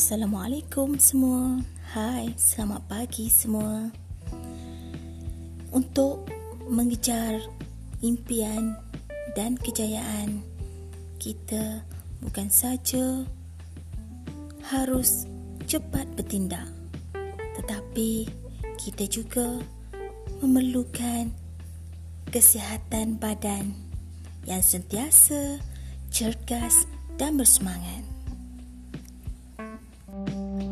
Assalamualaikum semua. Hai, selamat pagi semua. Untuk mengejar impian dan kejayaan, kita bukan saja harus cepat bertindak, tetapi kita juga memerlukan kesihatan badan yang sentiasa cergas dan bersemangat. Música